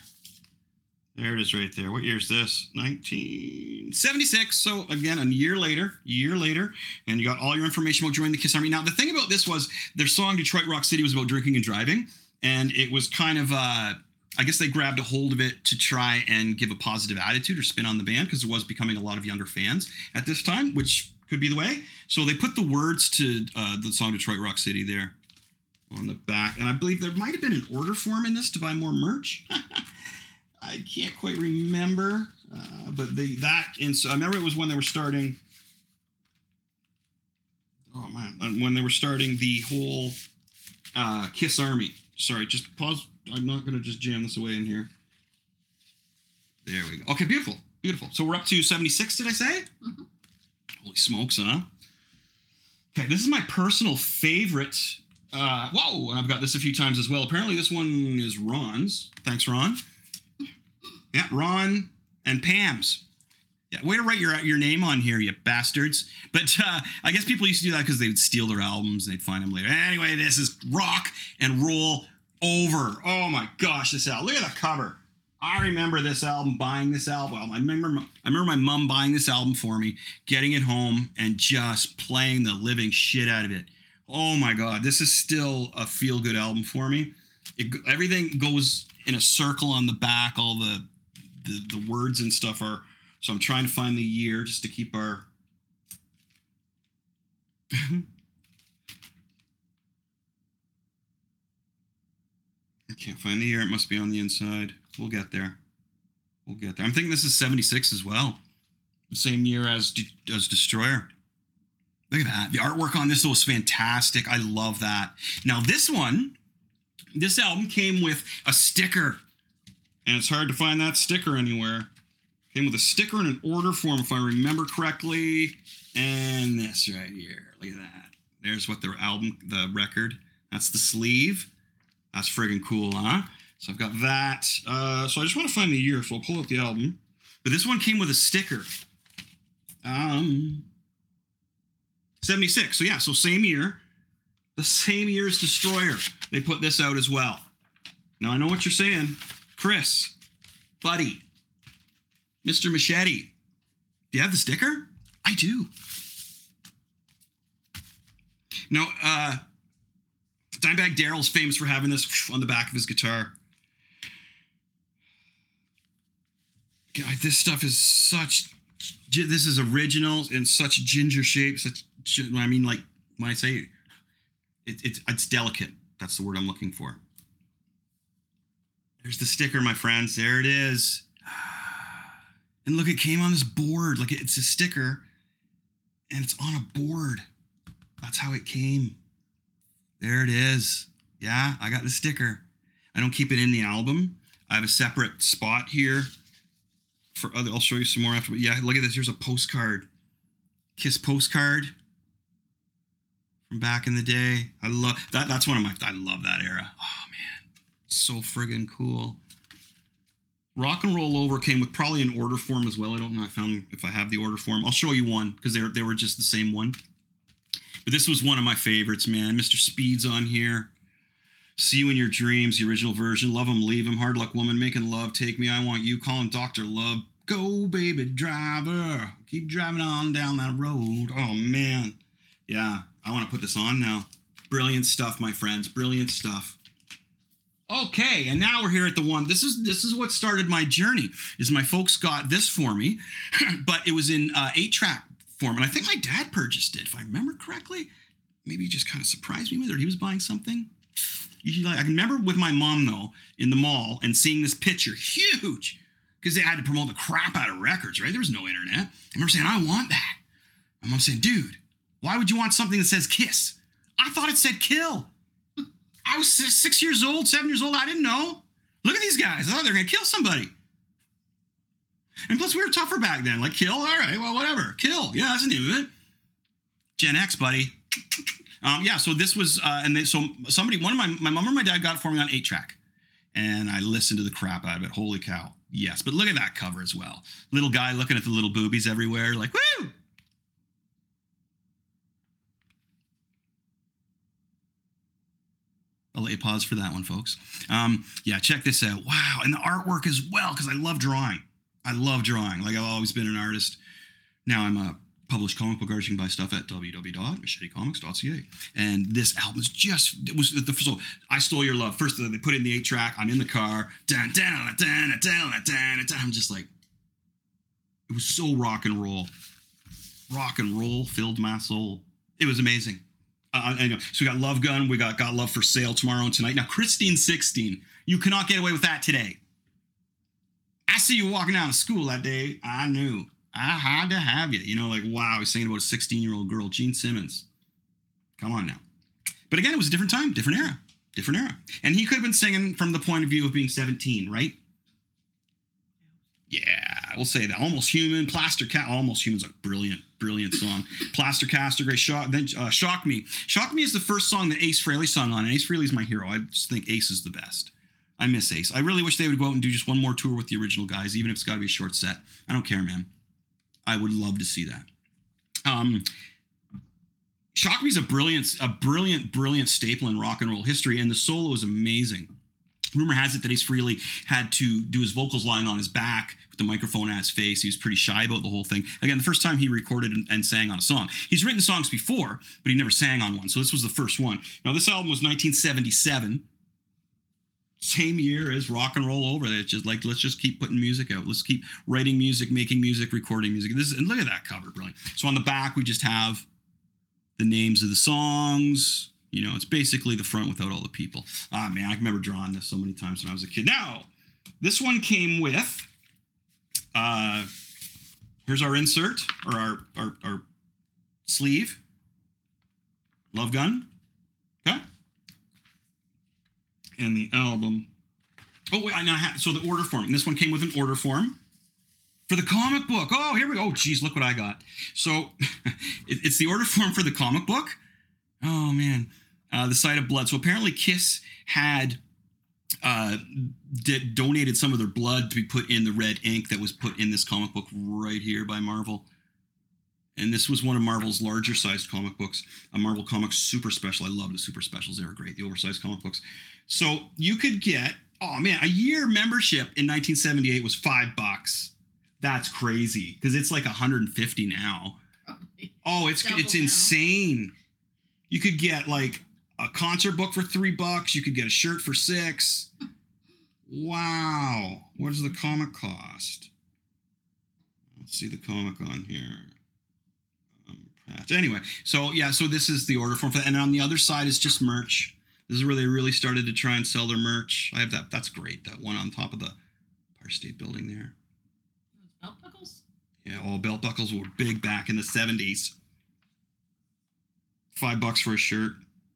There it is, right there. What year is this? 1976. So again, a year later, year later, and you got all your information about joining the Kiss Army. Now the thing about this was their song "Detroit Rock City" was about drinking and driving, and it was kind of. Uh, I guess they grabbed a hold of it to try and give a positive attitude or spin on the band because it was becoming a lot of younger fans at this time, which could be the way. So they put the words to uh, the song Detroit Rock City there on the back. And I believe there might have been an order form in this to buy more merch. I can't quite remember. Uh, but they that and so I remember it was when they were starting. Oh man, when they were starting the whole uh, Kiss Army. Sorry, just pause I'm not going to just jam this away in here. There we go. Okay, beautiful. Beautiful. So we're up to 76, did I say? Mm-hmm. Holy smokes, huh? Okay, this is my personal favorite. Uh, whoa, and I've got this a few times as well. Apparently, this one is Ron's. Thanks, Ron. Yeah, Ron and Pam's. Way to write your your name on here, you bastards. But uh, I guess people used to do that because they would steal their albums and they'd find them later. Anyway, this is rock and roll over. Oh my gosh, this album. Look at the cover. I remember this album, buying this album. I remember, I remember my mom buying this album for me, getting it home, and just playing the living shit out of it. Oh my god, this is still a feel good album for me. It, everything goes in a circle on the back. All the, the the words and stuff are. So I'm trying to find the year just to keep our. I can't find the year. It must be on the inside. We'll get there. We'll get there. I'm thinking this is 76 as well. The same year as as Destroyer. Look at that. The artwork on this was fantastic. I love that. Now this one, this album came with a sticker. And it's hard to find that sticker anywhere. Came with a sticker in an order form, if I remember correctly. And this right here. Look at that. There's what the album, the record. That's the sleeve. That's friggin' cool, huh? So I've got that. Uh, so I just want to find the year, so I'll pull up the album. But this one came with a sticker. Um, 76. So yeah, so same year. The same year as Destroyer. They put this out as well. Now I know what you're saying. Chris, buddy, Mr. Machete. Do you have the sticker? I do. No, uh, Dimebag Darrell's famous for having this on the back of his guitar. God, this stuff is such. This is original in such ginger shape. Such. I mean, like when I say it, it's it's delicate. That's the word I'm looking for. There's the sticker, my friends. There it is. And look, it came on this board. Like it's a sticker, and it's on a board. That's how it came. There it is. Yeah, I got the sticker. I don't keep it in the album. I have a separate spot here for other. I'll show you some more after. Yeah, look at this. Here's a postcard, Kiss postcard from back in the day. I love that. That's one of my. I love that era. Oh man, so friggin' cool. Rock and Roll Over came with probably an order form as well. I don't know. I found if I have the order form. I'll show you one because they they were just the same one. But this was one of my favorites, man. Mr. Speed's on here. See you in your dreams, the original version. Love him, leave him. Hard luck, woman, making love. Take me, I want you. Call him Doctor Love. Go, baby driver. Keep driving on down that road. Oh man, yeah. I want to put this on now. Brilliant stuff, my friends. Brilliant stuff. Okay, and now we're here at the one. This is this is what started my journey. Is my folks got this for me, but it was in uh, eight track form, and I think my dad purchased it, if I remember correctly. Maybe he just kind of surprised me with it, he was buying something. I can remember with my mom though in the mall and seeing this picture, huge, because they had to promote the crap out of records, right? There was no internet. I remember saying, "I want that." My mom saying, "Dude, why would you want something that says Kiss?" I thought it said Kill. I was six years old, seven years old. I didn't know. Look at these guys. I thought they were going to kill somebody. And plus, we were tougher back then. Like, kill? All right, well, whatever. Kill. Yeah, that's the name of it. Gen X, buddy. Um, yeah, so this was, uh, and they, so somebody, one of my, my mom or my dad got it for me on 8 track. And I listened to the crap out of it. Holy cow. Yes, but look at that cover as well. Little guy looking at the little boobies everywhere, like, woo! I'll lay a pause for that one, folks. Um, yeah, check this out. Wow, and the artwork as well, because I love drawing. I love drawing. Like I've always been an artist. Now I'm a published comic book artist. You can buy stuff at www.machetecomics.ca. And this album is just it was the first. so I stole your love. First they put in the eight track. I'm in the car. I'm just like, it was so rock and roll. Rock and roll filled my soul. It was amazing. Uh, know. So we got Love Gun. We got Got Love for Sale tomorrow and tonight. Now, Christine 16. You cannot get away with that today. I see you walking down to school that day. I knew. I had to have you. You know, like, wow, he's saying about a 16 year old girl, Gene Simmons. Come on now. But again, it was a different time, different era, different era. And he could have been singing from the point of view of being 17, right? Yeah, we'll say that. Almost Human, Plaster Cat, Almost Human's a brilliant, brilliant song. Plaster Caster, great shock. Then uh, Shock Me. Shock Me is the first song that Ace Frehley sung on. And Ace Frehley's my hero. I just think Ace is the best. I miss Ace. I really wish they would go out and do just one more tour with the original guys, even if it's got to be a short set. I don't care, man. I would love to see that. Um, Shock Me is a brilliant, a brilliant, brilliant staple in rock and roll history, and the solo is amazing. Rumor has it that Ace Frehley had to do his vocals lying on his back with the microphone at his face. He was pretty shy about the whole thing. Again, the first time he recorded and, and, sang on a song. He's written songs before, but he never sang on one. So this was the first one. Now, this album was 1977 same year as rock and roll over. It's just like let's just keep putting music out. Let's keep writing music, making music, recording music. This is, and look at that cover, brilliant. So on the back we just have the names of the songs. You know, it's basically the front without all the people. Ah man, I remember drawing this so many times when I was a kid. Now, this one came with. Uh, here's our insert or our our, our sleeve. Love gun. Okay and the album. Oh, wait, I now have so the order form. And this one came with an order form for the comic book. Oh, here we go. Oh, geez, look what I got. So it, it's the order form for the comic book. Oh man, uh, the sight of blood. So apparently, Kiss had uh, did, donated some of their blood to be put in the red ink that was put in this comic book right here by Marvel. And this was one of Marvel's larger sized comic books, a Marvel Comics super special. I love the super specials; they were great, the oversized comic books. So you could get, oh man, a year membership in 1978 was five bucks. That's crazy because it's like 150 now. Probably. Oh, it's Double it's now. insane. You could get like a concert book for three bucks. You could get a shirt for six. Wow. What does the comic cost? Let's see the comic on here. Um. Anyway, so yeah, so this is the order form for that. And on the other side is just merch. This is where they really started to try and sell their merch. I have that. That's great. That one on top of the Empire State Building there. Belt buckles? Yeah, all belt buckles were big back in the 70s. Five bucks for a shirt.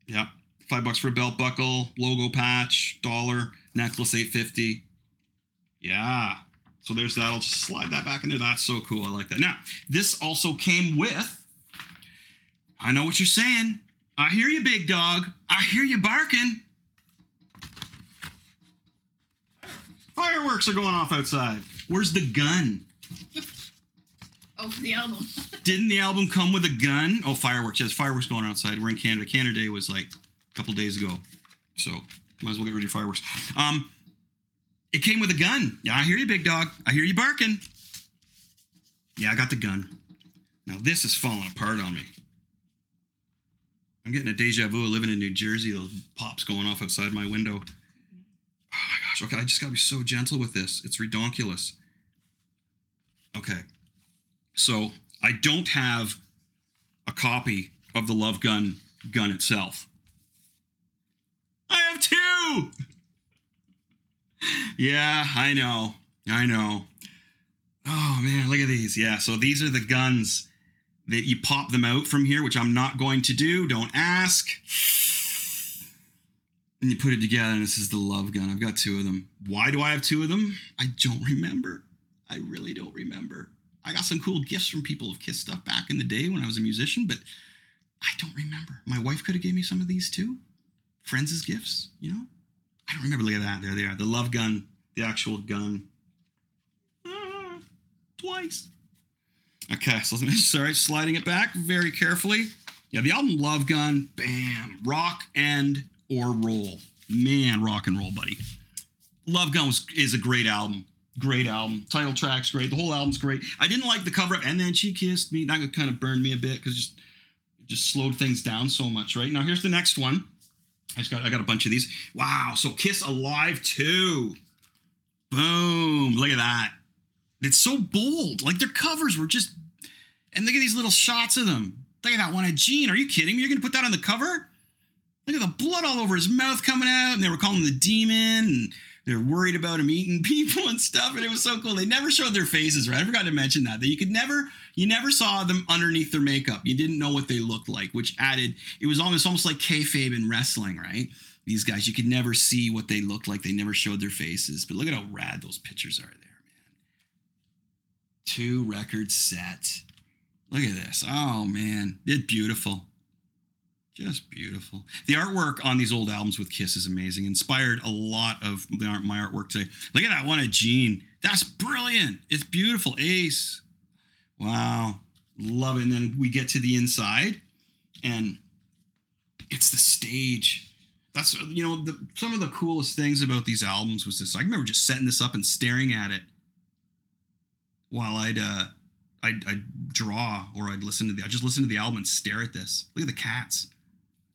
Yep. Five bucks for a belt buckle, logo patch, dollar, necklace, 850. Yeah. So there's that. I'll just slide that back in there. That's so cool. I like that. Now, this also came with. I know what you're saying. I hear you, big dog. I hear you barking. Fireworks are going off outside. Where's the gun? The album. Didn't the album come with a gun? Oh, fireworks. Yes, fireworks going outside. We're in Canada. Canada Day was like a couple days ago. So might as well get rid of your fireworks. Um, it came with a gun. Yeah, I hear you, big dog. I hear you barking. Yeah, I got the gun. Now this is falling apart on me. I'm getting a deja vu living in New Jersey. Those pops going off outside my window. Oh my gosh. Okay, I just gotta be so gentle with this. It's redonkulous. Okay. So I don't have a copy of the Love Gun gun itself. I have two. Yeah, I know. I know. Oh man, look at these. Yeah, so these are the guns that you pop them out from here, which I'm not going to do. Don't ask. And you put it together, and this is the love gun. I've got two of them. Why do I have two of them? I don't remember. I really don't remember. I got some cool gifts from people of Kiss stuff back in the day when I was a musician, but I don't remember. My wife could have gave me some of these too. Friends' gifts, you know? I don't remember. Look at that. There they are. The love gun, the actual gun. Ah, twice. Okay, so sorry, sliding it back very carefully. Yeah, the album Love Gun, bam, rock and or roll. Man, rock and roll, buddy. Love Gun was, is a great album. Great album. Title track's great. The whole album's great. I didn't like the cover up, and then she kissed me. That kind of burned me a bit because just it just slowed things down so much. Right now, here's the next one. I just got I got a bunch of these. Wow. So Kiss Alive too. Boom. Look at that. It's so bold. Like their covers were just and look at these little shots of them. Look at that one of Gene. Are you kidding me? You're gonna put that on the cover? Look at the blood all over his mouth coming out, and they were calling him the demon, and they're worried about him eating people and stuff, and it was so cool. They never showed their faces, right? I forgot to mention that. That you could never, you never saw them underneath their makeup. You didn't know what they looked like, which added, it was almost almost like kayfabe in wrestling, right? These guys, you could never see what they looked like. They never showed their faces. But look at how rad those pictures are there, man. Two record set. Look at this. Oh man, it's beautiful. Just beautiful. The artwork on these old albums with Kiss is amazing. Inspired a lot of my artwork today. Look at that one of Gene. That's brilliant. It's beautiful. Ace. Wow. Love it. And then we get to the inside and it's the stage. That's you know the, some of the coolest things about these albums was this. I remember just setting this up and staring at it while I'd uh I'd, I'd draw or I'd listen to the I just listen to the album and stare at this. Look at the cats.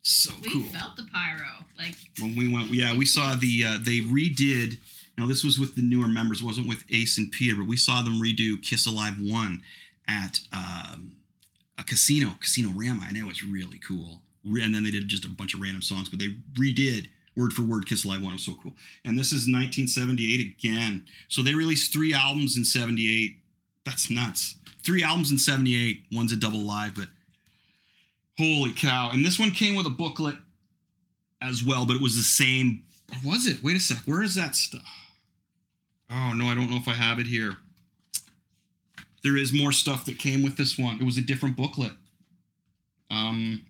So We cool. felt the pyro. Like, When we went, yeah, we saw the uh, they redid. You know, this was with the newer members, wasn't with Ace and Peter, but we saw them redo Kiss Alive One at um, a casino, Casino Rama, and it was really cool. And then they did just a bunch of random songs, but they redid word for word Kiss Alive One. It was so cool. And this is 1978 again. So they released three albums in '78. That's nuts. Three albums in '78. One's a double live, but holy cow! And this one came with a booklet as well, but it was the same. Was it? Wait a sec. Where is that stuff? Oh no, I don't know if I have it here. There is more stuff that came with this one. It was a different booklet. Um,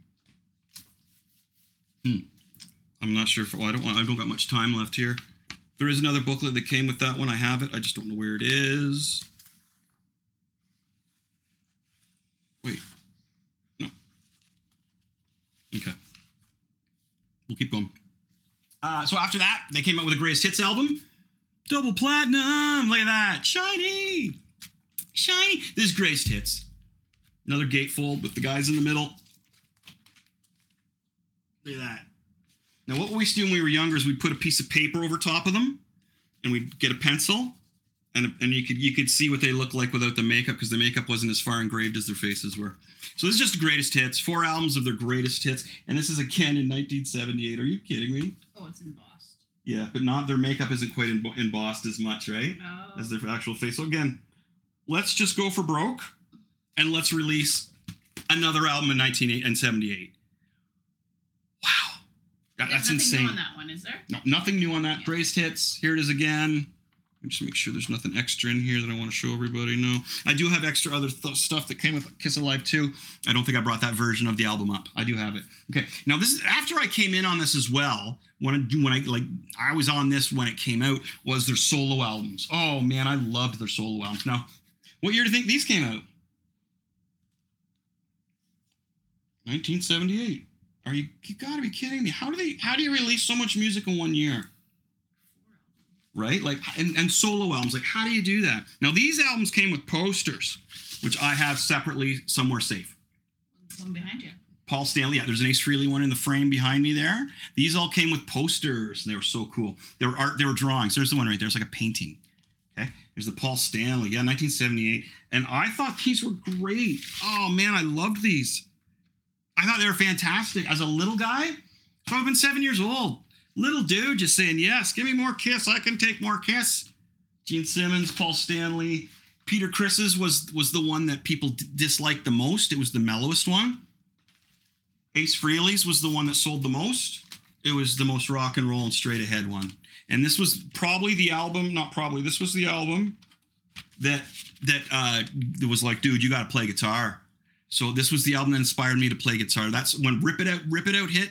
hmm. I'm not sure if I don't want. I don't got much time left here. There is another booklet that came with that one. I have it. I just don't know where it is. Wait. No. Okay. We'll keep going. Uh, so after that, they came out with a greatest hits album. Double platinum. Look at that. Shiny. Shiny. This is greatest hits. Another gatefold with the guys in the middle. Look at that. Now, what we used to do when we were younger is we'd put a piece of paper over top of them, and we'd get a pencil, and and you could you could see what they look like without the makeup because the makeup wasn't as far engraved as their faces were. So this is just the greatest hits, four albums of their greatest hits, and this is again in 1978. Are you kidding me? Oh, it's embossed. Yeah, but not their makeup isn't quite embo- embossed as much, right? Oh. As their actual face. So again, let's just go for broke, and let's release another album in 1978. Wow, That- that's nothing insane. new on that one, is there? No, nothing new on that. Yeah. Greatest hits. Here it is again. Just make sure there's nothing extra in here that I want to show everybody. No, I do have extra other th- stuff that came with Kiss Alive too. I don't think I brought that version of the album up. I do have it. Okay, now this is after I came in on this as well. When I, do when I like I was on this when it came out was their solo albums. Oh man, I loved their solo albums. Now, what year do you think these came out? 1978. Are you you gotta be kidding me? How do they how do you release so much music in one year? Right? Like and, and solo albums. Like how do you do that? Now these albums came with posters, which I have separately somewhere safe. One behind you. Paul Stanley. Yeah, there's an Ace Frehley one in the frame behind me there. These all came with posters. They were so cool. They were art. They were drawings. There's the one right there. It's like a painting. Okay. There's the Paul Stanley. Yeah, 1978. And I thought these were great. Oh man, I loved these. I thought they were fantastic. As a little guy, so I've been seven years old. Little dude just saying, yes, give me more Kiss. I can take more Kiss. Gene Simmons, Paul Stanley, Peter Criss's was was the one that people d- disliked the most. It was the mellowest one. Ace Frehley's was the one that sold the most. It was the most rock and roll and straight ahead one. And this was probably the album, not probably, this was the album that that uh was like, dude, you gotta play guitar. So this was the album that inspired me to play guitar. That's when Rip It Out, Rip It Out hit.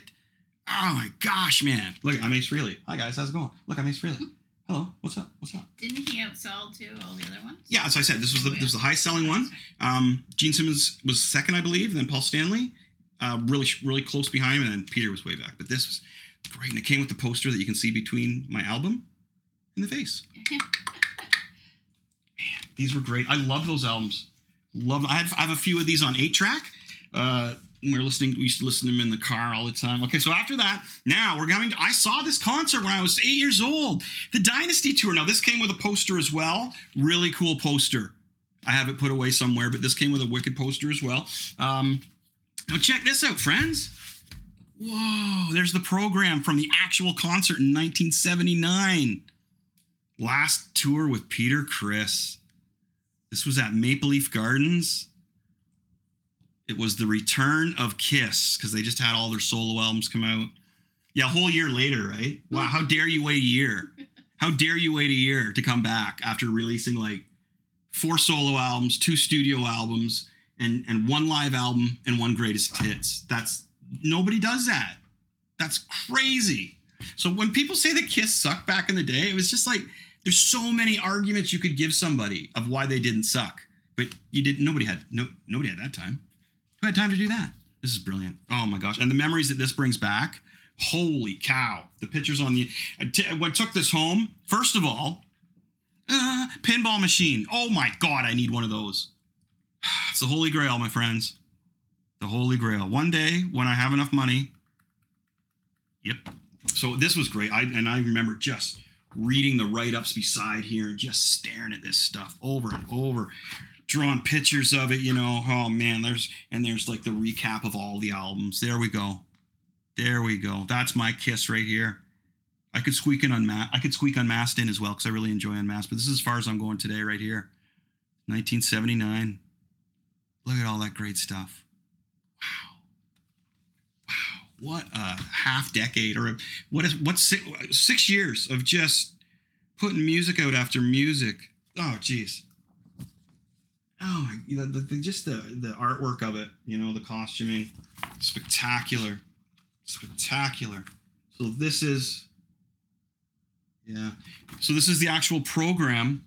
Oh my gosh, man. Look, I'm Ace Frehley. Hi guys, how's it going? Look, I'm Ace Frehley. Hello, what's up? What's up? Didn't he outsell too all the other ones? Yeah, as I said, this was the this was the high selling one. Um, Gene Simmons was second, I believe, and then Paul Stanley, uh, really really close behind him, and then Peter was way back. But this was great, and it came with the poster that you can see between my album and the face. Man, these were great. I love those albums. Love. I have I have a few of these on eight track. Uh, we we're listening. We used to listen to them in the car all the time. Okay, so after that, now we're going. To, I saw this concert when I was eight years old. The Dynasty tour. Now this came with a poster as well. Really cool poster. I have it put away somewhere, but this came with a wicked poster as well. Um, now check this out, friends. Whoa, there's the program from the actual concert in 1979. Last tour with Peter Criss. This was at Maple Leaf Gardens. It was the return of Kiss because they just had all their solo albums come out. Yeah, a whole year later, right? Wow, how dare you wait a year? How dare you wait a year to come back after releasing like four solo albums, two studio albums, and and one live album and one greatest hits? That's nobody does that. That's crazy. So when people say that Kiss sucked back in the day, it was just like there's so many arguments you could give somebody of why they didn't suck, but you didn't. Nobody had no nobody had that time. Who had time to do that? This is brilliant. Oh my gosh! And the memories that this brings back. Holy cow! The pictures on the. T- when took this home, first of all, uh, pinball machine. Oh my god! I need one of those. It's the holy grail, my friends. The holy grail. One day when I have enough money. Yep. So this was great. I and I remember just reading the write-ups beside here and just staring at this stuff over and over drawing pictures of it you know oh man there's and there's like the recap of all the albums. There we go. There we go. That's my kiss right here. I could squeak in unmasked i could squeak unmasked in as well because i really enjoy unmasked but this is as far as i'm going today right here. 1979 look at all that great stuff. Wow. Wow. What a half decade or what is what's six, six years of just putting music out after music. Oh jeez oh the, the, just the the artwork of it you know the costuming spectacular spectacular so this is Yeah. So this is the actual program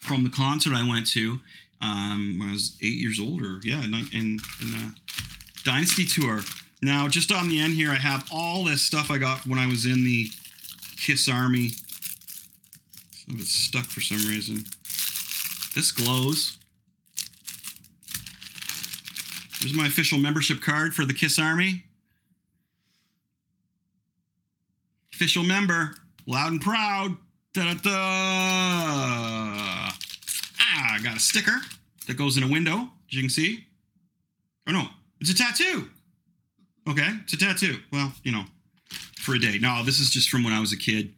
from the concert I went to um, when I was eight years older. yeah, in, in, in the Dynasty tour. Now, just on the end here, I have all this stuff I got when I was in the Kiss Army. Some of it's stuck for some reason. This glows. Here's my official membership card for the Kiss Army. Official member, loud and proud. Da-da-da. Ah, I got a sticker that goes in a window, as you can see. Oh no, it's a tattoo. Okay, it's a tattoo. Well, you know, for a day. No, this is just from when I was a kid.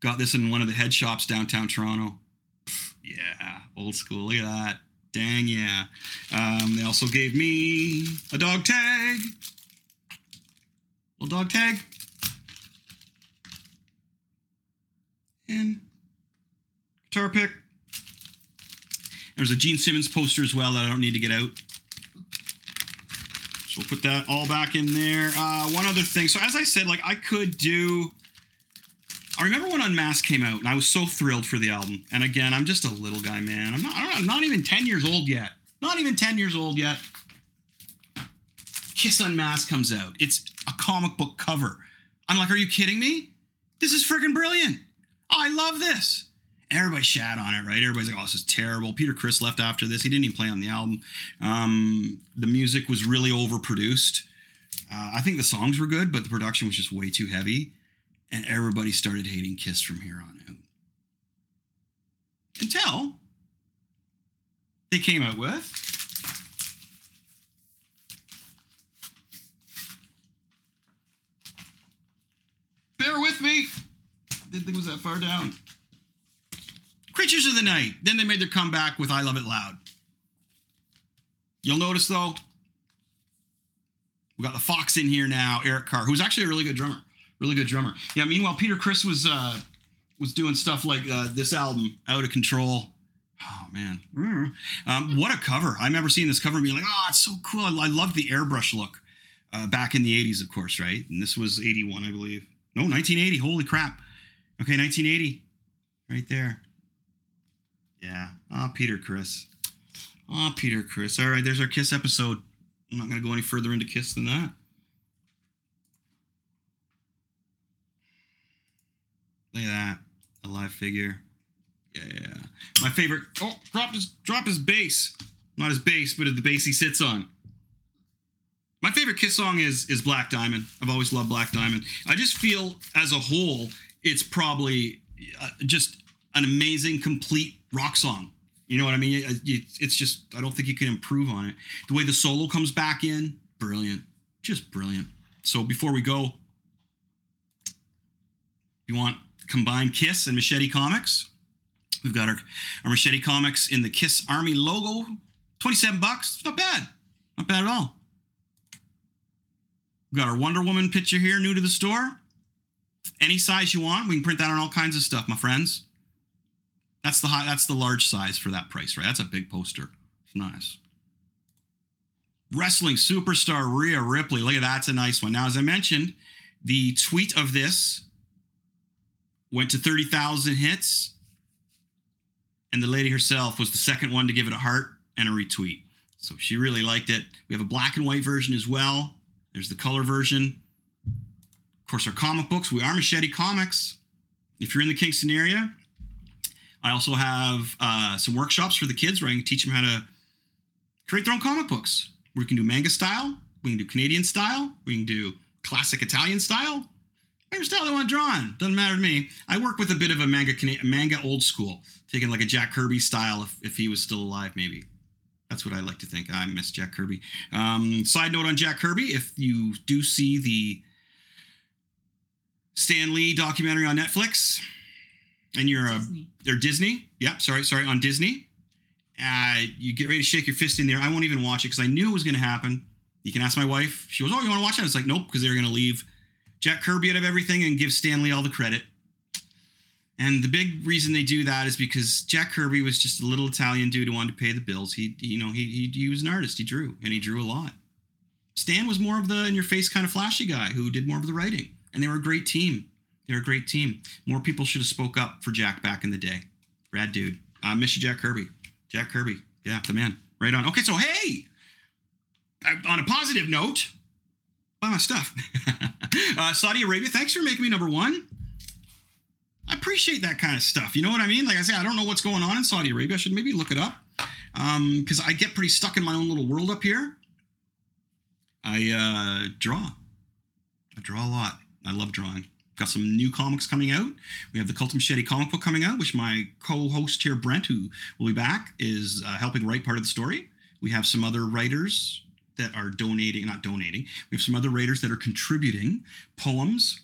Got this in one of the head shops downtown Toronto. Yeah, old school. Look at that. Dang, yeah. Um, they also gave me a dog tag. Little dog tag. And guitar pick. There's a Gene Simmons poster as well that I don't need to get out. So we'll put that all back in there. Uh, one other thing. So as I said, like I could do. I remember when Unmasked came out, and I was so thrilled for the album. And again, I'm just a little guy, man. I'm not. I'm not even 10 years old yet. Not even 10 years old yet. Kiss Unmasked comes out. It's a comic book cover. I'm like, are you kidding me? This is freaking brilliant. I love this. Everybody shat on it, right? Everybody's like, oh, this is terrible. Peter Criss left after this. He didn't even play on the album. Um, the music was really overproduced. Uh, I think the songs were good, but the production was just way too heavy. And everybody started hating Kiss from here on out. Until they came out with Bear with me. Didn't think it was that far down. Creatures of the Night. Then they made their comeback with I Love It Loud. You'll notice though, we got the Fox in here now, Eric Carr, who's actually a really good drummer. Really good drummer. Yeah, meanwhile, Peter Criss was uh was doing stuff like uh, this album, Out of Control. Oh man. Mm. Um, what a cover. I remember seeing this cover and being like, oh, it's so cool. I, I loved the airbrush look. Uh, back in the 80s, of course, right? And this was 81, I believe. No, 1980. Holy crap. Okay, 1980. Right there. Yeah. Ah, oh, Peter Criss. Ah, oh, Peter Criss. All right, there's our Kiss episode. I'm not going to go any further into Kiss than that. Look at that. A live figure. Yeah. My favorite. Oh, drop his drop his bass. Not his bass, but the bass he sits on. My favorite Kiss song is is Black Diamond. I've always loved Black Diamond. I just feel as a whole, it's probably uh, just an amazing, complete rock song. You know what I mean? It's just I don't think you can improve on it. The way the solo comes back in, brilliant, just brilliant. So before we go, you want combined Kiss and Machete Comics? We've got our, our Machete Comics in the Kiss Army logo, 27 bucks. Not bad. Not bad at all. We've got our Wonder Woman picture here, new to the store. Any size you want, we can print that on all kinds of stuff, my friends. That's the high, that's the large size for that price, right? That's a big poster. It's nice. Wrestling superstar Rhea Ripley. Look at that. That's a nice one. Now, as I mentioned, the tweet of this went to 30,000 hits. And the lady herself was the second one to give it a heart and a retweet. So she really liked it. We have a black and white version as well. There's the color version. Of course, our comic books. We are Machete Comics. If you're in the Kingston area, I also have uh, some workshops for the kids where I can teach them how to create their own comic books. We can do manga style, we can do Canadian style, we can do classic Italian style, whatever style they want to draw. Doesn't matter to me. I work with a bit of a manga manga old school, taking like a Jack Kirby style if, if he was still alive, maybe. That's what I like to think. I miss Jack Kirby. Um, side note on Jack Kirby: if you do see the Stan Lee documentary on Netflix, and you're a Disney. they're Disney. Yeah, sorry, sorry, on Disney. Uh, you get ready to shake your fist in there. I won't even watch it because I knew it was going to happen. You can ask my wife. She goes, "Oh, you want to watch it?" It's like, nope, because they're going to leave Jack Kirby out of everything and give Stan Lee all the credit. And the big reason they do that is because Jack Kirby was just a little Italian dude who wanted to pay the bills. He, you know, he, he, he was an artist. He drew, and he drew a lot. Stan was more of the in-your-face kind of flashy guy who did more of the writing, and they were a great team. They're a great team. More people should have spoke up for Jack back in the day. Rad dude. I miss you, Jack Kirby. Jack Kirby. Yeah, the man. Right on. Okay, so hey, on a positive note, buy my stuff. uh, Saudi Arabia, thanks for making me number one. I appreciate that kind of stuff. You know what I mean? Like I say, I don't know what's going on in Saudi Arabia. I should maybe look it up because I get pretty stuck in my own little world up here. I uh, draw. I draw a lot. I love drawing. Got some new comics coming out. We have the Cult of Machete comic book coming out, which my co-host here, Brent, who will be back, is uh, helping write part of the story. We have some other writers that are donating, not donating. We have some other writers that are contributing poems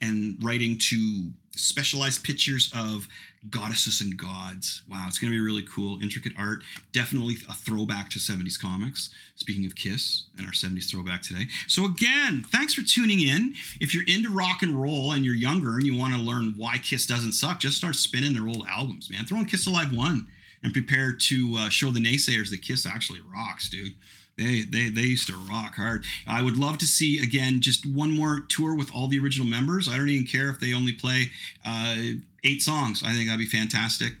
and writing to specialized pictures of goddesses and gods. Wow, it's going to be really cool. Intricate art. Definitely a throwback to 70s comics. Speaking of Kiss and our 70s throwback today. So, again, thanks for tuning in. If you're into rock and roll and you're younger and you want to learn why Kiss doesn't suck, just start spinning their old albums, man. Throw on Kiss Alive 1 and prepare to uh, show the naysayers that Kiss actually rocks, dude. They, they they used to rock hard. I would love to see again just one more tour with all the original members. I don't even care if they only play uh, eight songs. I think that'd be fantastic.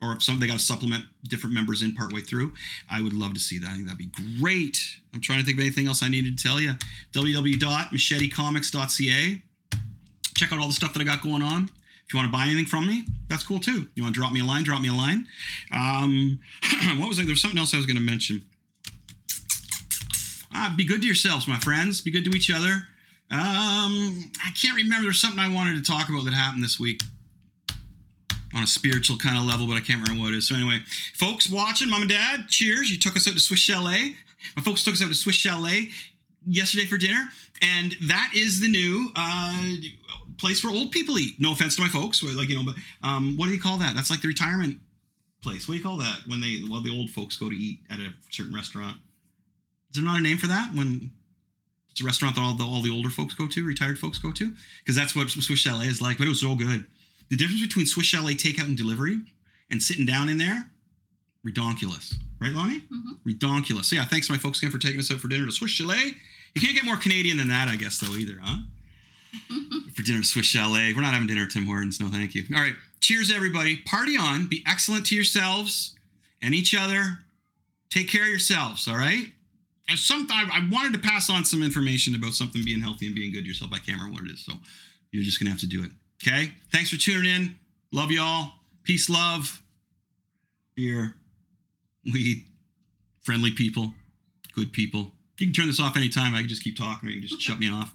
Or if some they got to supplement different members in partway through, I would love to see that. I think that'd be great. I'm trying to think of anything else I needed to tell you. www.machetecomics.ca. Check out all the stuff that I got going on. If you want to buy anything from me, that's cool too. You want to drop me a line? Drop me a line. Um, what was it? There was something else I was going to mention. Ah, be good to yourselves, my friends. Be good to each other. Um, I can't remember. There's something I wanted to talk about that happened this week on a spiritual kind of level, but I can't remember what it is. So anyway, folks watching, mom and dad, cheers. You took us out to Swiss Chalet. My folks took us out to Swiss Chalet yesterday for dinner, and that is the new uh, place where old people eat. No offense to my folks, like you know, but um, what do you call that? That's like the retirement place. What do you call that when they well the old folks go to eat at a certain restaurant? Is there not a name for that when it's a restaurant that all the all the older folks go to, retired folks go to? Because that's what Swiss Chalet is like. But it was so good. The difference between Swiss Chalet takeout and delivery and sitting down in there, redonkulous. Right, Lonnie? Mm-hmm. Redonkulous. So yeah, thanks my folks again for taking us out for dinner to Swiss Chalet. You can't get more Canadian than that, I guess, though, either, huh? for dinner to Swiss Chalet. We're not having dinner at Tim Hortons. No, thank you. All right. Cheers, everybody. Party on. Be excellent to yourselves and each other. Take care of yourselves, all right? And sometime I wanted to pass on some information about something being healthy and being good to yourself. I can't remember what it is. So you're just going to have to do it. Okay. Thanks for tuning in. Love y'all. Peace, love, beer, weed, friendly people, good people. You can turn this off anytime. I can just keep talking or you can just shut me off.